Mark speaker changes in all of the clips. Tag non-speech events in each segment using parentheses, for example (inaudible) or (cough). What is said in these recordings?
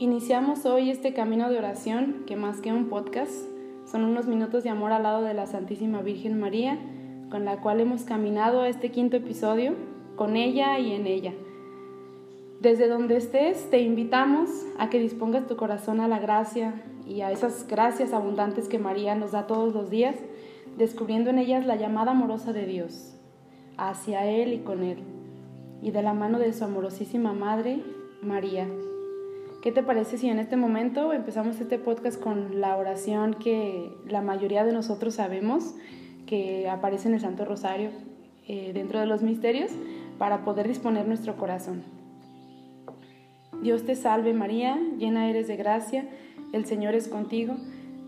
Speaker 1: Iniciamos hoy este camino de oración que más que un podcast son unos minutos de amor al lado de la Santísima Virgen María, con la cual hemos caminado a este quinto episodio, con ella y en ella. Desde donde estés, te invitamos a que dispongas tu corazón a la gracia y a esas gracias abundantes que María nos da todos los días, descubriendo en ellas la llamada amorosa de Dios, hacia Él y con Él, y de la mano de su amorosísima Madre, María. ¿Qué te parece si en este momento empezamos este podcast con la oración que la mayoría de nosotros sabemos, que aparece en el Santo Rosario eh, dentro de los misterios, para poder disponer nuestro corazón? Dios te salve María, llena eres de gracia, el Señor es contigo,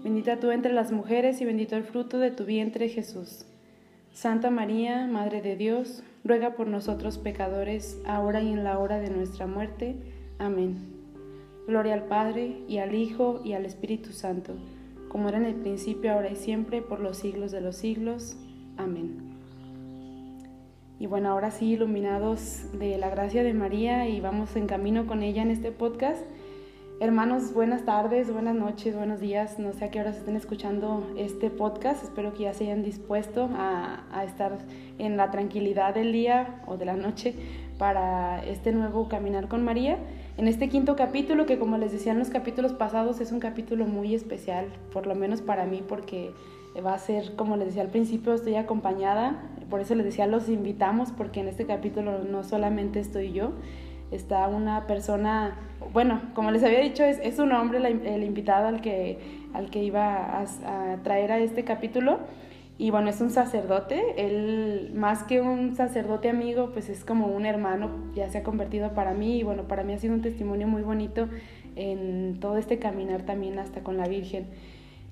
Speaker 1: bendita tú entre las mujeres y bendito el fruto de tu vientre Jesús. Santa María, Madre de Dios, ruega por nosotros pecadores, ahora y en la hora de nuestra muerte. Amén. Gloria al Padre, y al Hijo, y al Espíritu Santo, como era en el principio, ahora y siempre, por los siglos de los siglos. Amén. Y bueno, ahora sí, iluminados de la gracia de María y vamos en camino con ella en este podcast. Hermanos, buenas tardes, buenas noches, buenos días. No sé a qué horas estén escuchando este podcast. Espero que ya se hayan dispuesto a, a estar en la tranquilidad del día o de la noche para este nuevo caminar con María en este quinto capítulo, que como les decía en los capítulos pasados, es un capítulo muy especial, por lo menos para mí, porque va a ser, como les decía al principio, estoy acompañada, por eso les decía, los invitamos, porque en este capítulo no solamente estoy yo, está una persona, bueno, como les había dicho, es, un hombre el invitado al que, al que iba a, a traer a este capítulo. Y bueno, es un sacerdote, él más que un sacerdote amigo, pues es como un hermano, ya se ha convertido para mí y bueno, para mí ha sido un testimonio muy bonito en todo este caminar también hasta con la Virgen.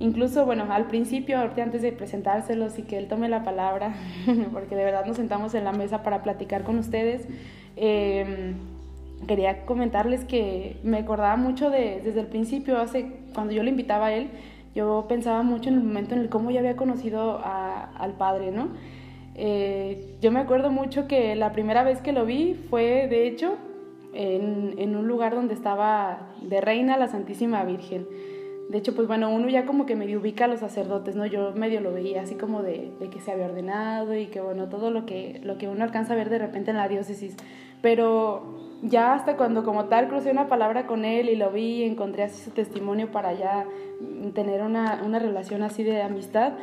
Speaker 1: Incluso, bueno, al principio, ahorita antes de presentárselos y que él tome la palabra, (laughs) porque de verdad nos sentamos en la mesa para platicar con ustedes, eh, quería comentarles que me acordaba mucho de, desde el principio, hace, cuando yo le invitaba a él, yo pensaba mucho en el momento en el cómo yo había conocido al padre, ¿no? Eh, yo me acuerdo mucho que la primera vez que lo vi fue, de hecho, en, en, un lugar donde estaba de reina la Santísima Virgen. De hecho, pues bueno, uno ya como que medio ubica a los sacerdotes, ¿no? Yo medio lo veía así como de, de, que se había ordenado y que bueno, todo lo que, lo que uno alcanza a ver de repente en la diócesis. Pero ya hasta cuando como tal crucé una palabra con él y lo vi y encontré así su testimonio para ya tener una, una relación así de amistad,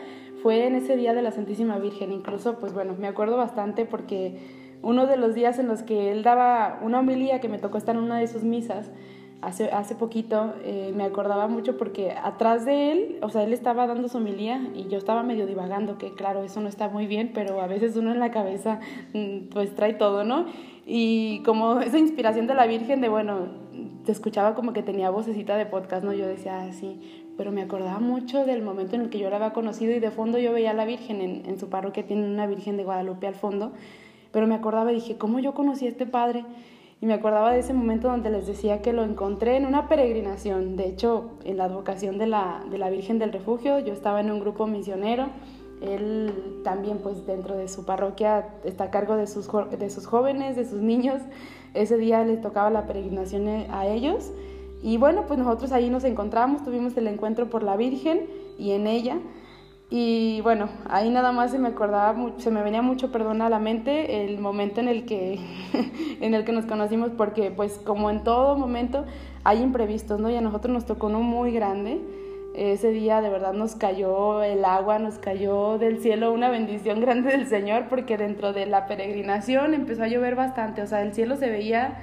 Speaker 1: fue en ese día de la Santísima Virgen. Incluso, pues bueno, me acuerdo bastante porque uno de los días en los que él daba una homilía que me tocó estar en una de sus misas, hace, hace poquito, eh, me acordaba mucho porque atrás de él, o sea, él estaba dando su homilía y yo estaba medio divagando, que claro, eso no está muy bien, pero a veces uno en la cabeza mm, pues trae todo, ¿no? Y como esa inspiración de la Virgen de, bueno, te escuchaba como que tenía vocecita de podcast, ¿no? Yo decía así, ah, pero me acordaba mucho del momento en el que yo la había conocido y de fondo yo veía a la Virgen, en, en su parroquia tiene una Virgen de Guadalupe al fondo, pero me acordaba y dije, ¿cómo yo conocí a este padre? Y me acordaba de ese momento donde les decía que lo encontré en una peregrinación, de hecho, en la advocación de la, de la Virgen del Refugio, yo estaba en un grupo misionero, él también, pues dentro de su parroquia, está a cargo de sus, de sus jóvenes, de sus niños. Ese día les tocaba la peregrinación eh, a ellos. Y bueno, pues nosotros ahí nos encontramos, tuvimos el encuentro por la Virgen y en ella. Y bueno, ahí nada más se me acordaba, se me venía mucho, perdón, a la mente el momento en el que, (laughs) en el que nos conocimos, porque pues como en todo momento hay imprevistos, ¿no? Y a nosotros nos tocó uno muy grande ese día de verdad nos cayó el agua, nos cayó del cielo una bendición grande del Señor porque dentro de la peregrinación empezó a llover bastante, o sea, el cielo se veía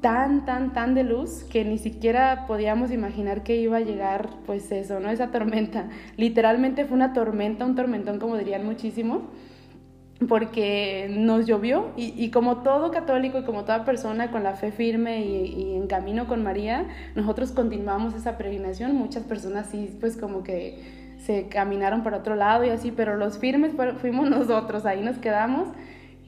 Speaker 1: tan, tan, tan de luz que ni siquiera podíamos imaginar que iba a llegar pues eso, ¿no? Esa tormenta. Literalmente fue una tormenta, un tormentón como dirían muchísimo porque nos llovió y, como todo católico y como toda persona con la fe firme y, en camino con María, nosotros continuamos esa peregrinación. Muchas personas sí, pues como que se caminaron por otro lado y así, pero los firmes fuimos (laughs) nosotros, ahí nos quedamos.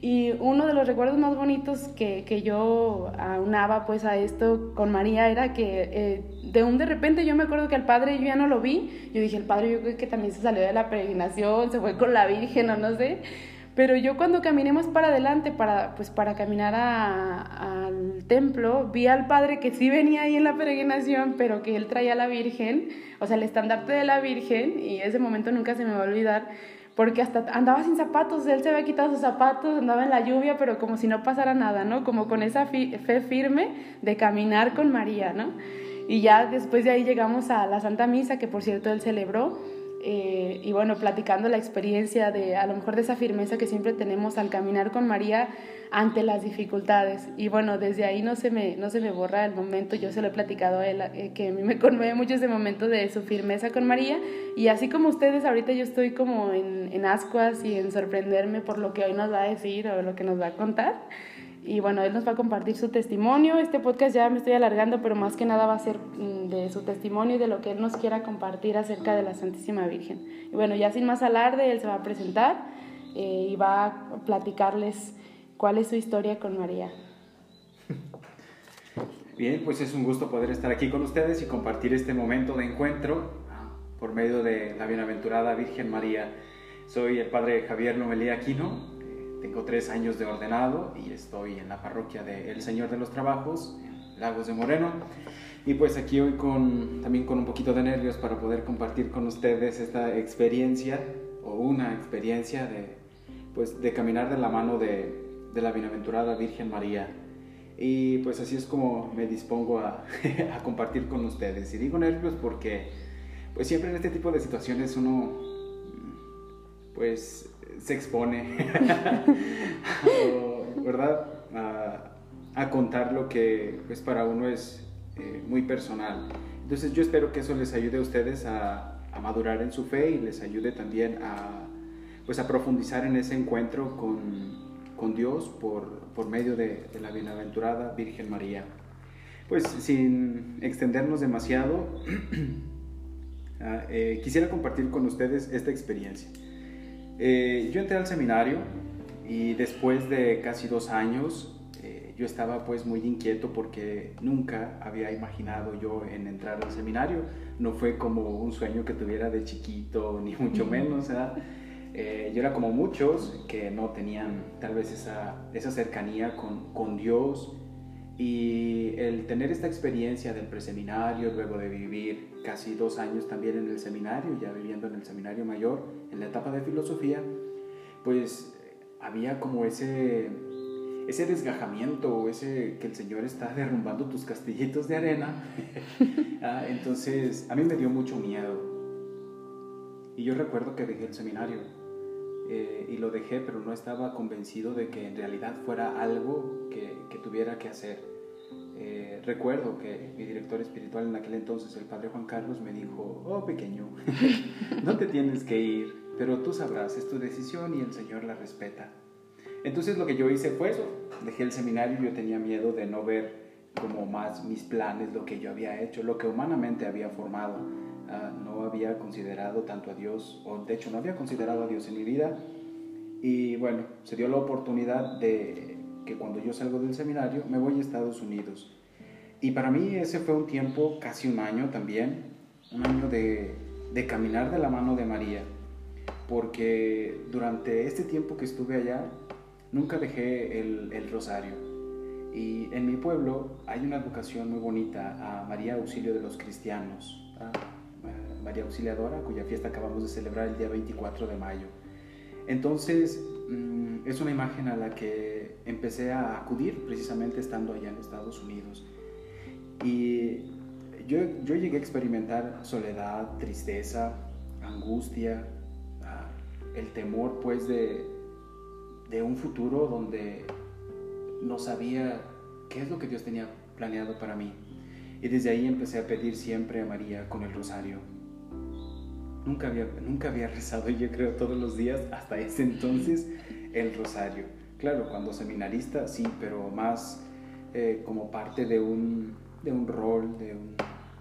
Speaker 1: Y uno de los recuerdos más bonitos que, que yo aunaba pues a esto con María era que eh, de un de repente yo me acuerdo que al padre yo ya no lo vi, yo dije, el padre yo creo que también se salió de la peregrinación, se fue con la Virgen o no sé, Pero yo cuando caminé más para adelante, para, pues para caminar al templo, vi al padre que sí venía ahí en la peregrinación, pero que él traía a la Virgen, o sea, el estandarte de la Virgen, y ese momento nunca se me va a olvidar, porque hasta andaba sin zapatos, él se había quitado sus zapatos, andaba en la lluvia, pero como si no pasara nada, ¿no? Como con esa fe firme de caminar con María, ¿no? Y ya después de ahí llegamos a la Santa Misa, que por cierto él celebró, eh, y bueno, platicando la experiencia de a lo mejor de esa firmeza que siempre tenemos al caminar con María ante las dificultades. Y bueno, desde ahí no se me, no se me borra el momento, yo se lo he platicado a él, eh, que a mí me (laughs) conmueve mucho ese momento de su firmeza con María. Y así como ustedes, ahorita yo estoy como en, en ascuas y en sorprenderme por lo que hoy nos va a decir o lo que nos va a contar. Y bueno, él nos va a compartir su testimonio. Este podcast ya me estoy alargando, pero más que nada va a ser mm, de su testimonio y de lo que él nos quiera compartir acerca de la Santísima Virgen. Y bueno, ya sin más alarde, él se va a presentar eh, y va a platicarles cuál es su historia con María. (laughs)
Speaker 2: Bien, pues es un gusto poder estar aquí con ustedes y compartir este momento de encuentro por medio de la bienaventurada Virgen María. Soy el padre Javier Nomelía Aquino, tengo tres años de ordenado y estoy en la parroquia de El Señor de los Trabajos, en Lagos de Moreno. Y pues aquí hoy con, también con un poquito de nervios para poder compartir con ustedes esta experiencia o una experiencia de, pues, de caminar de la mano de, de la bienaventurada Virgen María. Y pues así es como me dispongo a, (laughs) a compartir con ustedes. Y digo nervios porque pues siempre en este tipo de situaciones uno pues se expone, (laughs) ¿verdad? A, contar lo que pues, para uno es eh, muy personal. Entonces yo espero que eso les ayude a ustedes a, madurar en su fe y les ayude también a, pues, a profundizar en ese encuentro con, Dios por, por medio de, la bienaventurada Virgen María. Pues sin extendernos demasiado, (clears throat) ah, eh, quisiera compartir con ustedes esta experiencia. Eh, yo entré al seminario y después de casi dos años eh, yo estaba pues muy inquieto porque nunca había imaginado yo en entrar al seminario. No fue como un sueño que tuviera de chiquito, (laughs) ni mucho menos. Eh, yo era como muchos que no tenían tal vez esa, esa cercanía con, con Dios y el tener esta experiencia del preseminario, luego de vivir casi dos años también en el seminario, ya viviendo en el seminario mayor, en la etapa de filosofía, pues había como ese, ese desgajamiento, ese que el Señor está (laughs) derrumbando tus castillitos de arena. (laughs) Ah, entonces, a mí me dio mucho miedo. Y yo recuerdo que dejé el seminario. Eh, y lo dejé, pero no estaba convencido de que en realidad fuera algo que, que tuviera que hacer. Eh, recuerdo que mi director espiritual en aquel entonces, el padre Juan Carlos, me dijo, oh pequeño, (laughs) no te tienes que ir, pero tú sabrás, es tu decisión y el Señor la respeta. Entonces lo que yo hice fue eso, dejé el seminario, yo tenía miedo de no ver como más mis planes, lo que yo había hecho, lo que humanamente había formado. Ah, no había considerado tanto a Dios, o de hecho no había considerado a Dios en mi vida. Y bueno, se dio la oportunidad de que cuando yo salgo del seminario me voy a Estados Unidos. Y para mí ese fue un tiempo, casi un año también, un año de, de caminar de la mano de María, porque durante este tiempo que estuve allá, nunca dejé el, el rosario. Y en mi pueblo hay una vocación muy bonita a María Auxilio de los Cristianos, María Auxiliadora, cuya fiesta acabamos de celebrar el día 24 de mayo. Entonces, mm, es una imagen a la que empecé a acudir precisamente estando allá en Estados Unidos. Y yo, yo llegué a experimentar soledad, tristeza, angustia, ah, el temor pues de, de un futuro donde no sabía qué es lo que Dios tenía planeado para mí. Y desde ahí empecé a pedir siempre a María con el rosario. Nunca había, nunca había rezado, yo creo, todos los días, hasta ese entonces, el rosario. Claro, cuando seminarista, sí, pero más eh, como parte de un, de un rol, de un,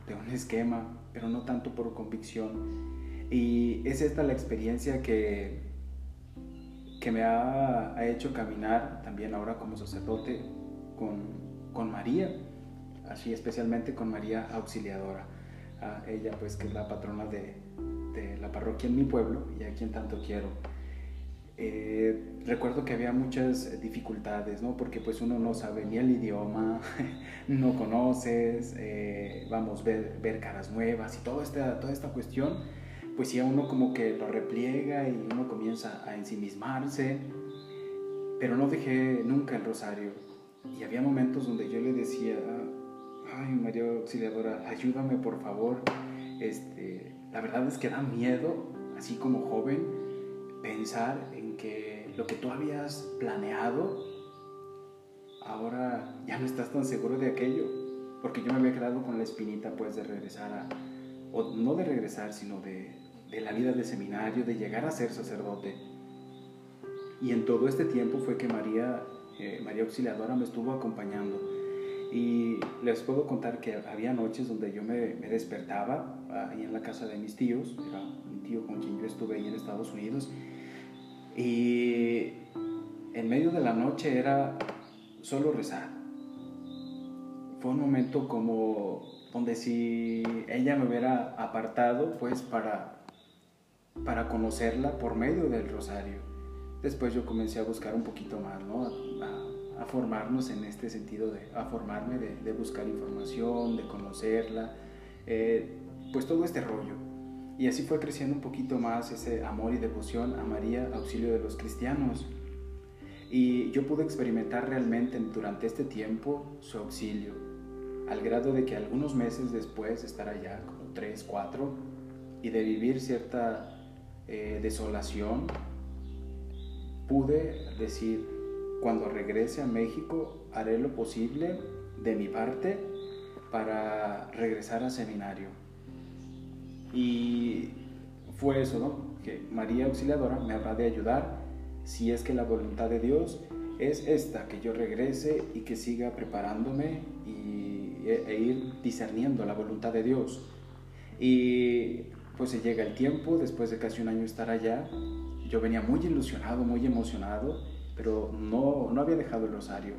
Speaker 2: de un esquema, pero no tanto por convicción. Y es esta la experiencia que, que me ha, ha hecho caminar también ahora como sacerdote con, con María, así especialmente con María Auxiliadora. ella pues que es la patrona de, de la parroquia en mi pueblo y a quien tanto quiero. eh, recuerdo que había muchas dificultades, ¿no? Porque pues uno no sabe ni el idioma, (laughs) no conoces, eh, vamos, ver, ver caras nuevas y toda esta, toda esta cuestión, pues ya uno como que lo repliega y uno comienza a ensimismarse, pero no dejé nunca el rosario. Y había momentos donde yo le decía, ay María Auxiliadora, ayúdame por favor. Este, la verdad es que da miedo, así como joven, pensar en que lo que tú habías planeado, ahora ya no estás tan seguro de aquello, porque yo me había quedado con la espinita pues de regresar a, o no de regresar, sino de, de la vida de seminario, de llegar a ser sacerdote. Y en todo este tiempo fue que María, eh, María Auxiliadora me estuvo acompañando. Y les puedo contar que había noches donde yo me, me despertaba ahí en la casa de mis tíos, era un tío con quien yo estuve ahí en Estados Unidos, y en medio de la noche era solo rezar. Fue un momento como donde si ella me hubiera apartado, pues para, para conocerla por medio del rosario. Después yo comencé a buscar un poquito más, ¿no? A, a formarnos en este sentido, de, a formarme de, buscar información, de conocerla, eh, pues todo este rollo. Y así fue creciendo un poquito más ese amor y devoción a María, auxilio de los cristianos. Y yo pude experimentar realmente durante este tiempo su auxilio, al grado de que algunos meses después de estar allá, como tres, cuatro, y de vivir cierta eh, desolación, pude decir, cuando regrese a México haré lo posible de mi parte para regresar al seminario. Y fue eso, ¿no? Que María Auxiliadora me habrá de ayudar si es que la voluntad de Dios es esta, que yo regrese y que siga preparándome y, e, e ir discerniendo la voluntad de Dios. Y pues se llega el tiempo, después de casi un año estar allá, yo venía muy ilusionado, muy emocionado, pero no, no había dejado el rosario.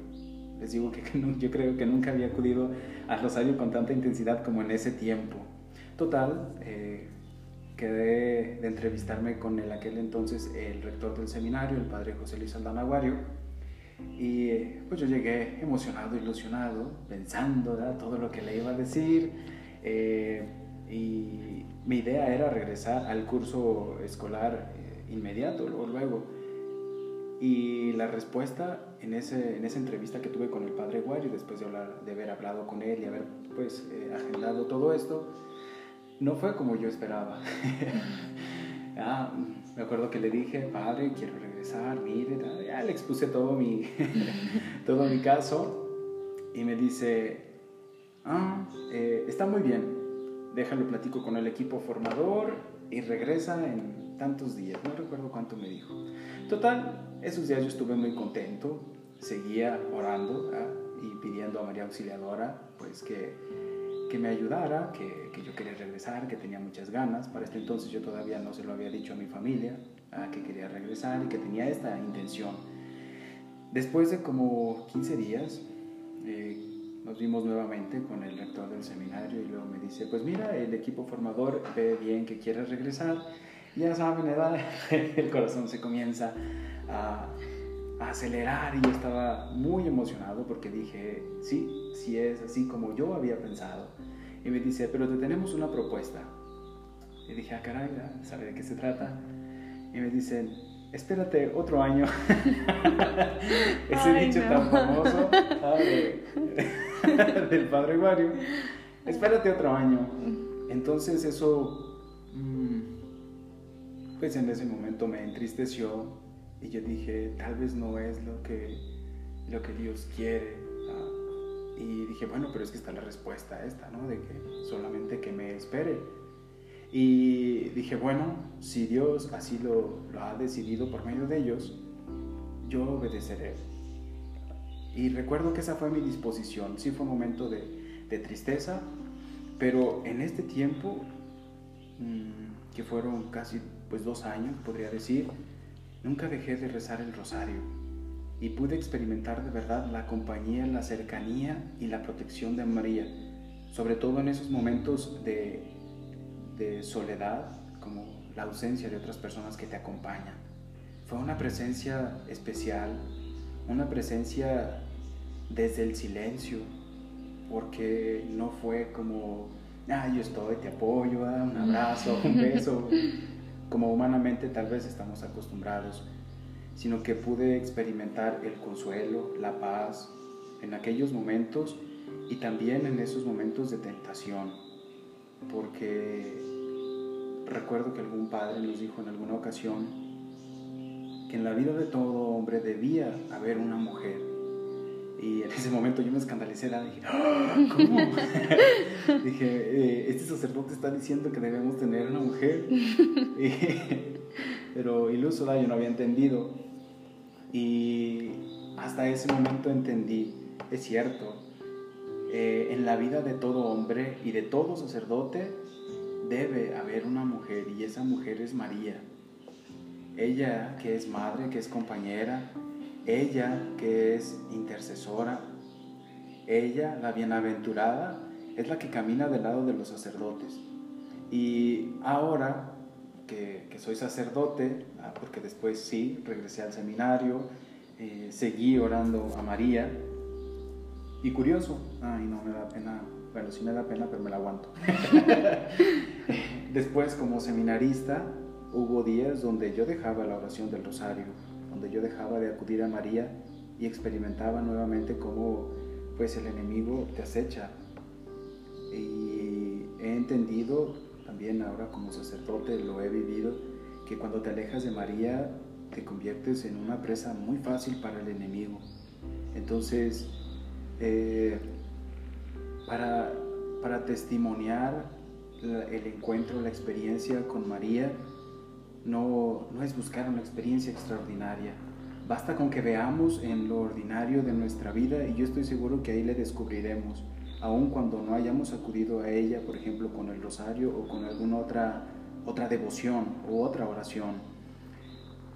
Speaker 2: Les digo que, que yo creo que nunca había acudido al rosario con tanta intensidad como en ese tiempo. Total, eh, quedé de entrevistarme con el aquel entonces el rector del seminario, el padre José Luis Aldana Aguario, y eh, pues yo llegué emocionado, ilusionado, pensando ¿verdad? todo lo que le iba a decir, eh, y mi idea era regresar al curso escolar eh, inmediato, luego, luego. Y la respuesta en, ese, en esa entrevista que tuve con el padre Guario, después de, hablar, de haber hablado con él y haber pues eh, agendado todo esto, no fue como yo esperaba. (laughs) ah, me acuerdo que le dije, padre, quiero regresar, mire, ya le expuse todo mi, (laughs) todo mi caso y me dice, ah, eh, está muy bien, déjalo platico con el equipo formador y regresa en tantos días, no recuerdo cuánto me dijo. Total, esos días yo estuve muy contento, seguía orando ¿ah? y pidiendo a María Auxiliadora pues que que me ayudara, que, que, yo quería regresar, que tenía muchas ganas. Para este entonces yo todavía no se lo había dicho a mi familia, a que quería regresar y que tenía esta intención. Después de como 15 días, eh, nos vimos nuevamente con el rector del seminario y luego me dice, pues mira, el equipo formador ve bien que quieres regresar. Ya saben, edad, (laughs) el corazón se comienza a, a acelerar y yo estaba muy emocionado porque dije, sí, sí es así como yo había pensado. Y me dice, pero te tenemos una propuesta. Y dije, ah, caray, ¿sabe de qué se trata? Y me dicen, espérate otro año. (laughs) Ese Ay, dicho no. tan famoso (laughs) ah, de, del padre Wario. Espérate otro año. Entonces eso, mmm, pues en ese momento me entristeció y yo dije, tal vez no es lo que, lo que Dios quiere. ¿no? Y dije, bueno, pero es que está la respuesta esta, ¿no? De que solamente que me espere. Y dije, bueno, si Dios así lo, lo ha decidido por medio de ellos, yo obedeceré. Y recuerdo que esa fue mi disposición. Sí fue un momento de, de tristeza, pero en este tiempo, mmm, que fueron casi pues dos años, podría decir, Nunca dejé de rezar el rosario y pude experimentar de verdad la compañía, la cercanía y la protección de María, sobre todo en esos momentos de soledad, como la ausencia de otras personas que te acompañan. fue una presencia especial, una presencia desde el silencio, porque no fue como, ah, yo estoy, te apoyo, ah, un abrazo, un (laughs) beso, como humanamente tal vez estamos acostumbrados, sino que pude experimentar el consuelo, la paz en aquellos momentos y también en esos momentos de tentación, porque recuerdo que algún padre nos dijo en alguna ocasión que en la vida de todo hombre debía haber una mujer y en ese momento yo me escandalicé, dije, ah, ¿cómo? (laughs) dije, eh, este sacerdote está diciendo que debemos tener una mujer. (laughs) pero iluso, yo no había entendido. Y hasta ese momento entendí, es cierto, eh, en la vida de todo hombre y de todo sacerdote debe haber una mujer y esa mujer es María. Ella que es madre, que es compañera, ella que es intercesora, ella, la bienaventurada, es la que camina del lado de los sacerdotes. Y ahora que, soy sacerdote, ah, porque después sí, regresé al seminario, eh, seguí orando a María, y curioso, ay no me da pena, bueno sí me da pena, pero me la aguanto. (laughs) después como seminarista hubo días donde yo dejaba la oración del rosario, donde yo dejaba de acudir a María y experimentaba nuevamente cómo pues el enemigo te acecha. Y he entendido, también ahora como sacerdote lo he vivido, que cuando te alejas de María te conviertes en una presa muy fácil para el enemigo. Entonces, eh, para, para testimoniar el encuentro, la experiencia con María, no, no es buscar una experiencia extraordinaria. Basta con que veamos en lo ordinario de nuestra vida y yo estoy seguro que ahí le descubriremos, aun cuando no hayamos acudido a ella, por ejemplo, con el rosario o con alguna otra, otra devoción o otra oración.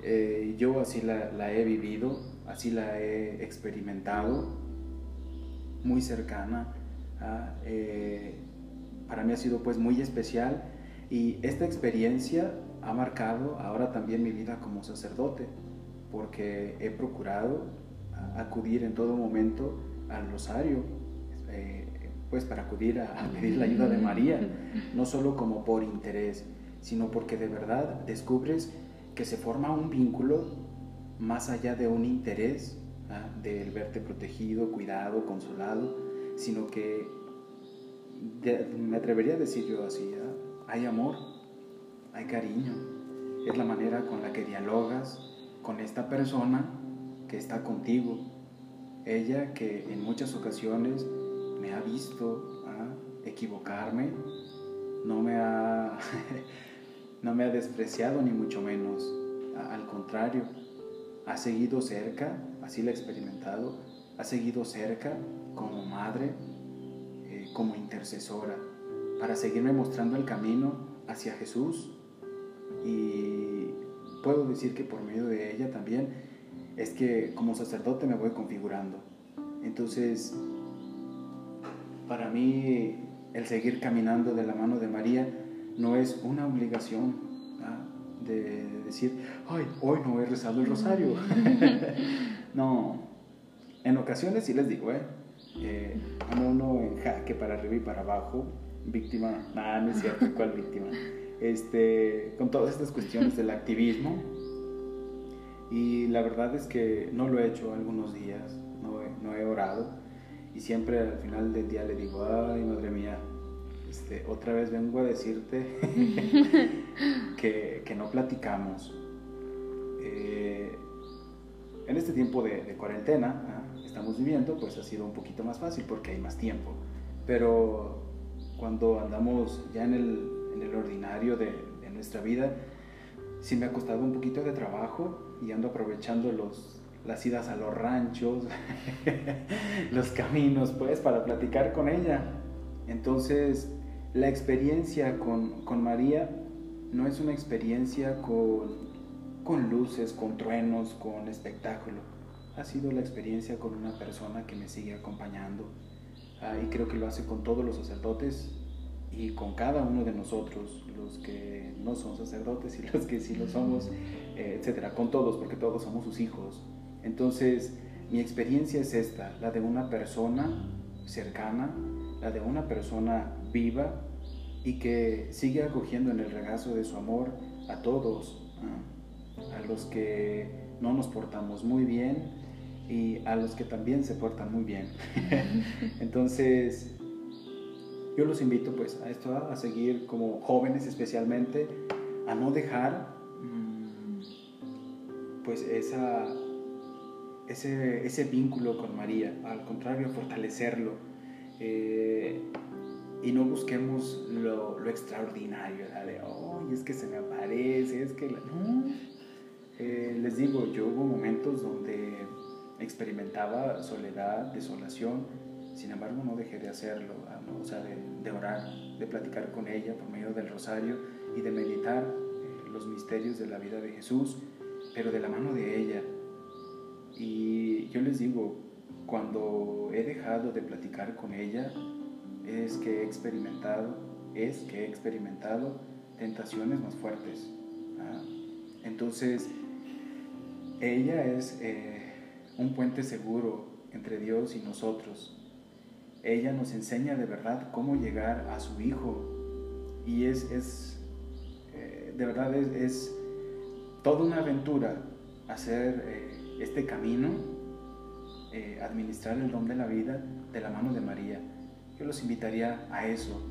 Speaker 2: Eh, yo así la, he vivido, así la he experimentado, muy cercana. Eh, para mí ha sido pues muy especial y esta experiencia ha marcado ahora también mi vida como sacerdote, porque he procurado acudir en todo momento al rosario, eh, pues para acudir a, pedir la ayuda de María, no solo como por interés, sino porque de verdad descubres que se forma un vínculo más allá de un interés, ¿ah? del verte protegido, cuidado, consolado, sino que me atrevería a decir yo así, ¿ah? hay amor, hay cariño. Es la manera con la que dialogas con esta persona que está contigo. Ella que en muchas ocasiones me ha visto equivocarme, no me ha, (laughs) no me ha despreciado ni mucho menos. Al contrario, ha seguido cerca, así lo he experimentado, ha seguido cerca como madre, eh, como intercesora, para seguirme mostrando el camino hacia Jesús y puedo decir que por medio de ella también es que como sacerdote me voy configurando. Entonces, para mí el seguir caminando de la mano de María no es una obligación de decir, ay, hoy no he rezado el rosario. (laughs) no, en ocasiones sí les digo, ¿eh? eh uno en jaque para arriba y para abajo, víctima, nada, no es cierto, ¿cuál víctima? Este, con todas estas cuestiones del activismo. Y la verdad es que no lo he hecho algunos días, no he, no he orado. Y siempre al final del día le digo, ay, madre mía, este, otra vez vengo a decirte (laughs) que, que, no platicamos. Eh, en este tiempo de, de cuarentena ¿ah? estamos viviendo, pues ha sido un poquito más fácil porque hay más tiempo. Pero cuando andamos ya en el en el ordinario de, nuestra vida, sí me ha costado un poquito de trabajo y ando aprovechando los, las idas a los ranchos, (laughs) los caminos, pues, para platicar con ella. Entonces, la experiencia con, con María no es una experiencia con, con, luces, con truenos, con espectáculo. Ha sido la experiencia con una persona que me sigue acompañando. Ah, y creo que lo hace con todos los sacerdotes y con cada uno de nosotros, los que no son sacerdotes y los que sí lo somos, eh, etcétera, con todos, porque todos somos sus hijos. Entonces, mi experiencia es esta, la de una persona cercana, la de una persona viva y que sigue acogiendo en el regazo de su amor a todos, a los que no nos portamos muy bien y a los que también se portan muy bien. (laughs) Entonces, yo los invito pues a esto, a seguir como jóvenes especialmente, a no dejar mm, pues esa, ese, ese vínculo con María, al contrario, fortalecerlo. Eh, y no busquemos lo, lo extraordinario, de, oh, es que se me aparece, es que... No, eh, les digo, yo hubo momentos donde experimentaba soledad, desolación, sin embargo no dejé de hacerlo, ah, o sea, de, orar, de platicar con ella por medio del rosario y de meditar eh, los misterios de la vida de Jesús, pero de la mano de ella. Y yo les digo, cuando he dejado de platicar con ella, es que he experimentado, es que he experimentado tentaciones más fuertes. ¿ah? Entonces, ella es eh, un puente seguro entre Dios y nosotros. Ella nos enseña de verdad cómo llegar a su Hijo. Y es, es eh, de verdad, es, toda una aventura hacer eh, este camino, administrar el don de la vida de la mano de María. Yo los invitaría a eso,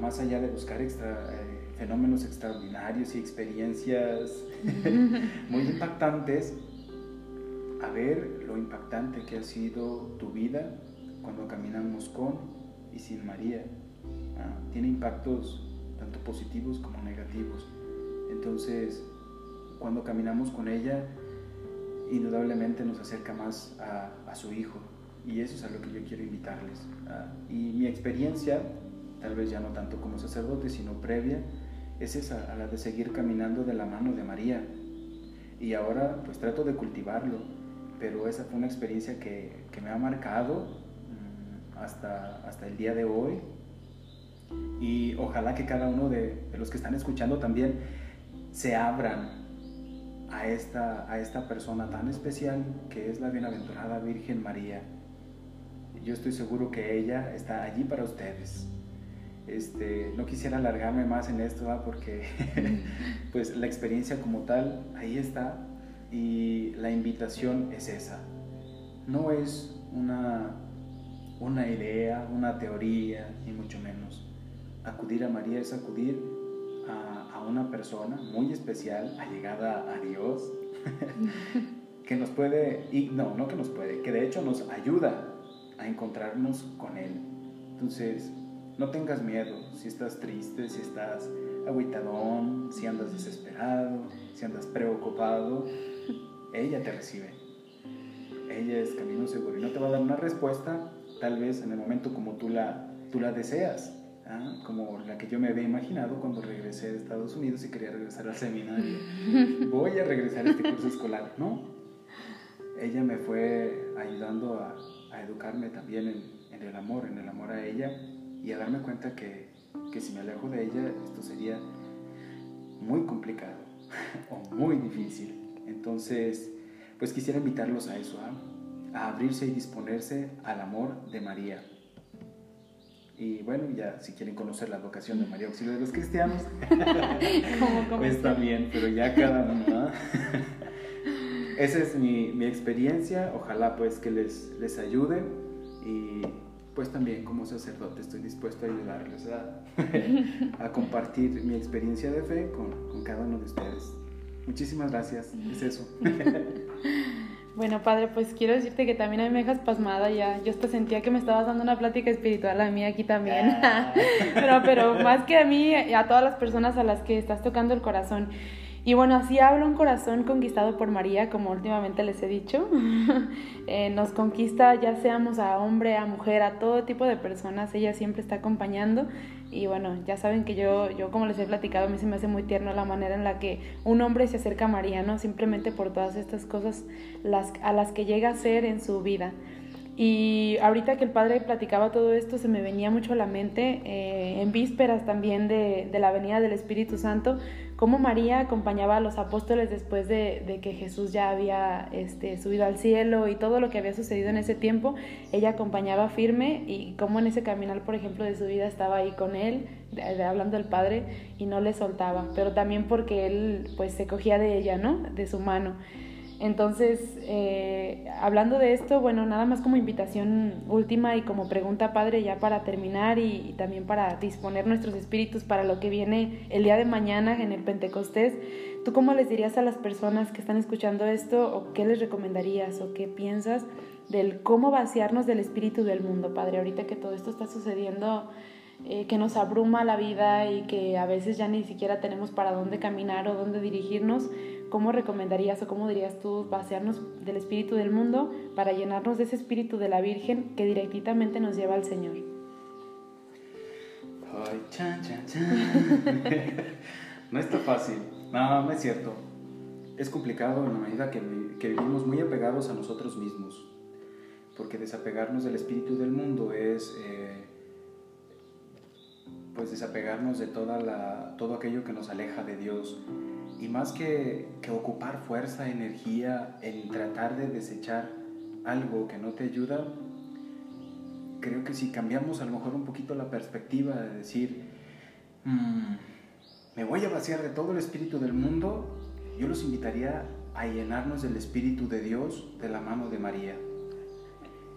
Speaker 2: más allá de buscar extra, fenómenos extraordinarios y experiencias (laughs) muy impactantes, a ver lo impactante que ha sido tu vida cuando caminamos con y sin María. Ah, tiene impactos tanto positivos como negativos. Entonces, cuando caminamos con ella, indudablemente nos acerca más a, su Hijo. Y eso es a lo que yo quiero invitarles. Ah, y mi experiencia, tal vez ya no tanto como sacerdote, sino previa, es esa, a la de seguir caminando de la mano de María. Y ahora pues trato de cultivarlo, pero esa fue una experiencia que, que me ha marcado hasta, hasta el día de hoy. Y ojalá que cada uno de, de los que están escuchando también se abran a esta, a esta persona tan especial que es la bienaventurada Virgen María. Yo estoy seguro que ella está allí para ustedes este, no quisiera alargarme más en esto, porque (laughs) pues la experiencia como tal, ahí está, y la invitación es esa. No es una, una idea, una teoría, ni mucho menos. Acudir a María es acudir a, a una persona muy especial, allegada a Dios, (laughs) que nos puede, y no, no que nos puede, que de hecho nos ayuda a encontrarnos con Él. Entonces, no tengas miedo si estás triste, si estás aguitadón, si andas desesperado, si andas preocupado. Ella te recibe. Ella es camino seguro y no te va a dar una respuesta tal vez en el momento como tú la, tú la deseas, ¿ah? como la que yo me había imaginado cuando regresé de Estados Unidos y quería regresar al seminario. Voy a regresar a este curso escolar, ¿no? Ella me fue ayudando a, a educarme también en, en el amor, en el amor a ella y a darme cuenta que, que si me alejo de ella esto sería muy complicado (laughs) o muy difícil. Entonces, pues quisiera invitarlos a eso, ¿ah? A abrirse y disponerse al amor de María. Y bueno, ya si quieren conocer la vocación de María Auxilio de los Cristianos, (laughs) pues también, pero ya cada uno. (laughs) Esa es mi, mi, experiencia, ojalá pues que les, les ayude y pues también como sacerdote estoy dispuesto a ayudarles a, (laughs) a compartir mi experiencia de fe con, con, cada uno de ustedes. Muchísimas gracias, es eso.
Speaker 1: Bueno, padre, pues quiero decirte que también a mí me dejas pasmada ya. Yo hasta sentía que me estabas dando una plática espiritual a mí aquí también. Ah. (laughs) pero, pero más que a mí, a todas las personas a las que estás tocando el corazón. Y bueno, así habla un corazón conquistado por María, como últimamente les he dicho. (laughs) Eh, nos conquista ya seamos a hombre, a mujer, a todo tipo de personas. Ella siempre está acompañando. Y bueno, ya saben que yo, yo como les he platicado, a mí se me hace muy tierno la manera en la que un hombre se acerca a María, ¿no? Simplemente por todas estas cosas las, a las que llega a ser en su vida. Y ahorita que el padre platicaba todo esto, se me venía mucho a la mente, eh, en vísperas también de, la venida del Espíritu Santo, cómo María acompañaba a los apóstoles después de, que Jesús ya había este, subido al cielo y todo lo que había sucedido en ese tiempo, ella acompañaba firme y cómo en ese caminar, por ejemplo, de su vida estaba ahí con él, hablando del Padre, y no le soltaba, pero también porque él pues se cogía de ella, ¿no? De su mano. Entonces, eh, hablando de esto, bueno, nada más como invitación última y como pregunta, Padre, ya para terminar y, también para disponer nuestros espíritus para lo que viene el día de mañana en el Pentecostés, ¿tú cómo les dirías a las personas que están escuchando esto o qué les recomendarías o qué piensas del cómo vaciarnos del espíritu del mundo, Padre? Ahorita que todo esto está sucediendo, eh, que nos abruma la vida y que a veces ya ni siquiera tenemos para dónde caminar o dónde dirigirnos, ¿cómo recomendarías o cómo dirías tú vaciarnos del espíritu del mundo para llenarnos de ese espíritu de la Virgen que directamente nos lleva al Señor?
Speaker 2: Ay, chan, chan, chan. (laughs) no está fácil, no, no es cierto. Es complicado en la medida que, que vivimos muy apegados a nosotros mismos, porque desapegarnos del espíritu del mundo es... Eh, pues desapegarnos de toda la, todo aquello que nos aleja de Dios. Y más que, ocupar fuerza, energía en tratar de desechar algo que no te ayuda, creo que si cambiamos a lo mejor un poquito la perspectiva de decir, mm, me voy a vaciar de todo el espíritu del mundo, yo los invitaría a llenarnos del espíritu de Dios de la mano de María.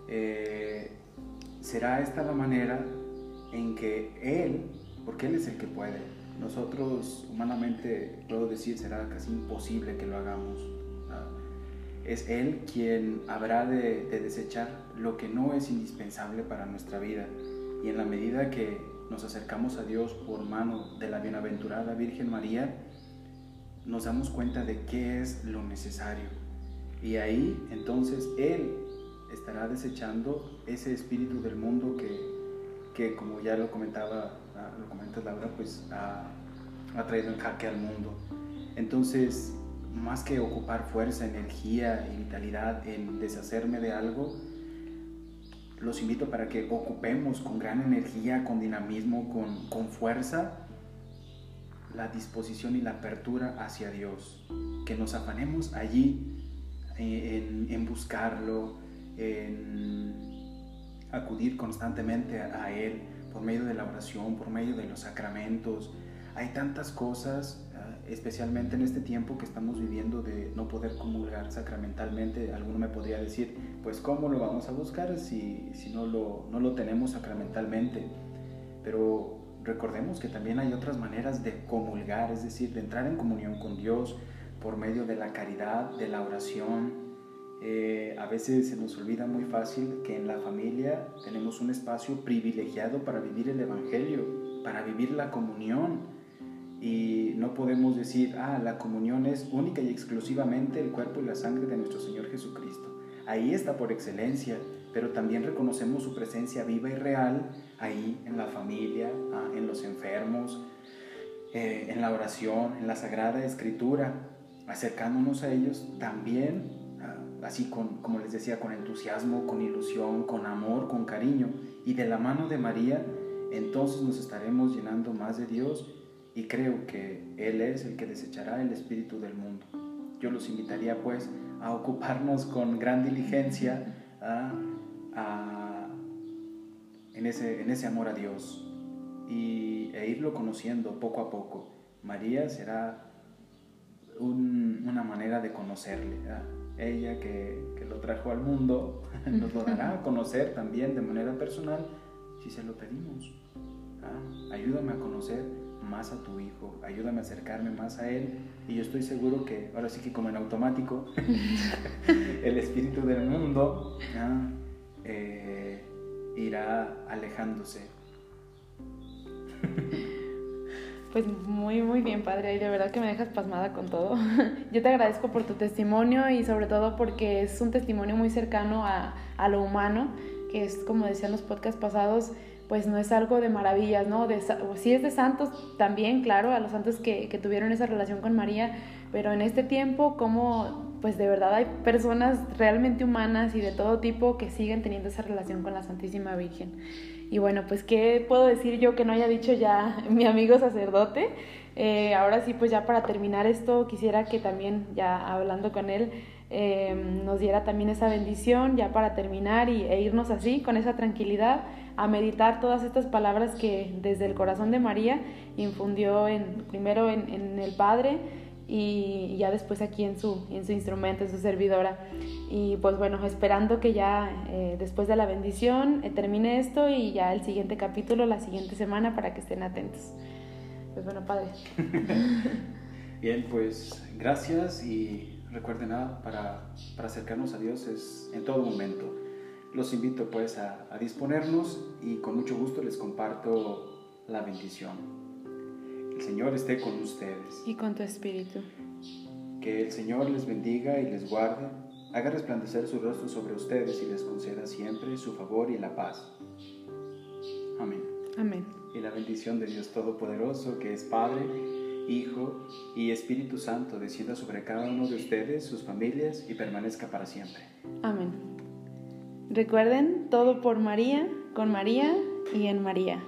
Speaker 2: Eh, será esta la manera en que Él, porque Él es el que puede, nosotros humanamente, puedo decir, será casi imposible que lo hagamos. Es Él quien habrá de, de desechar lo que no es indispensable para nuestra vida. Y en la medida que nos acercamos a Dios por mano de la bienaventurada Virgen María, nos damos cuenta de qué es lo necesario. Y ahí entonces Él estará desechando ese espíritu del mundo que que como ya lo comentaba, lo comenta Laura, pues ha, ha traído en jaque al mundo. Entonces, más que ocupar fuerza, energía y vitalidad en deshacerme de algo, los invito para que ocupemos con gran energía, con dinamismo, con, con fuerza, la disposición y la apertura hacia Dios. Que nos afanemos allí eh, en, en buscarlo, en acudir constantemente a Él por medio de la oración, por medio de los sacramentos. Hay tantas cosas, ah, especialmente en este tiempo que estamos viviendo de no poder comulgar sacramentalmente. Alguno me podría decir, pues ¿cómo lo vamos a buscar si, si no, lo, no lo tenemos sacramentalmente? Pero recordemos que también hay otras maneras de comulgar, es decir, de entrar en comunión con Dios por medio de la caridad, de la oración, eh, a veces se nos olvida muy fácil que en la familia tenemos un espacio privilegiado para vivir el Evangelio, para vivir la comunión. Y no podemos decir, ah, la comunión es única y exclusivamente el cuerpo y la sangre de nuestro Señor Jesucristo. Ahí está por excelencia, pero también reconocemos su presencia viva y real ahí en la familia, ah, en los enfermos, eh, en la oración, en la Sagrada Escritura, acercándonos a ellos también así con, como les decía, con entusiasmo, con ilusión, con amor, con cariño, y de la mano de María, entonces nos estaremos llenando más de Dios y creo que Él es el que desechará el espíritu del mundo. Yo los invitaría pues a ocuparnos con gran diligencia en, ese, en ese amor a Dios y, e irlo conociendo poco a poco. María será una manera de conocerle ella que, lo trajo al mundo, (laughs) nos lo dará a conocer también de manera personal si se lo pedimos. ¿ah? Ayúdame a conocer más a tu hijo, ayúdame a acercarme más a él y yo estoy seguro que ahora sí que como en automático (laughs) el espíritu del mundo ¿ah? eh, irá alejándose.
Speaker 1: Pues muy, muy bien, padre. Y de verdad que me dejas pasmada con todo. (laughs) Yo te agradezco por tu testimonio y sobre todo porque es un testimonio muy cercano a, a lo humano, que es, como decían los podcasts pasados, pues no es algo de maravillas, ¿no? De, sí es de santos también, claro, a los santos que, que tuvieron esa relación con María, pero en este tiempo, cómo pues de verdad hay personas realmente humanas y de todo tipo que siguen teniendo esa relación con la Santísima Virgen. Y bueno, pues qué puedo decir yo que no haya dicho ya (laughs) mi amigo sacerdote. Eh, ahora sí, pues ya para terminar esto, quisiera que también, ya hablando con él, eh, nos diera también esa bendición, ya para terminar y, e irnos así, con esa tranquilidad, a meditar todas estas palabras que desde el corazón de María infundió en, primero en, en el Padre, y ya después aquí en su, en su instrumento, en su servidora. Y pues bueno, esperando que ya eh, después de la bendición eh, termine esto y ya el siguiente capítulo la siguiente semana para que estén atentos. Pues bueno, Padre. (laughs)
Speaker 2: Bien, pues gracias y recuerden nada, para, para, acercarnos a Dios es en todo momento. Los invito pues a, a disponernos y con mucho gusto les comparto la bendición. El Señor esté con ustedes.
Speaker 1: Y con tu espíritu.
Speaker 2: Que el Señor les bendiga y les guarde, haga resplandecer su rostro sobre ustedes y les conceda siempre su favor y la paz. Amén.
Speaker 1: Amén.
Speaker 2: Y la bendición de Dios Todopoderoso, que es Padre, Hijo y Espíritu Santo, descienda sobre cada uno de ustedes, sus familias y permanezca para siempre.
Speaker 1: Amén. Recuerden todo por María, con María y en María.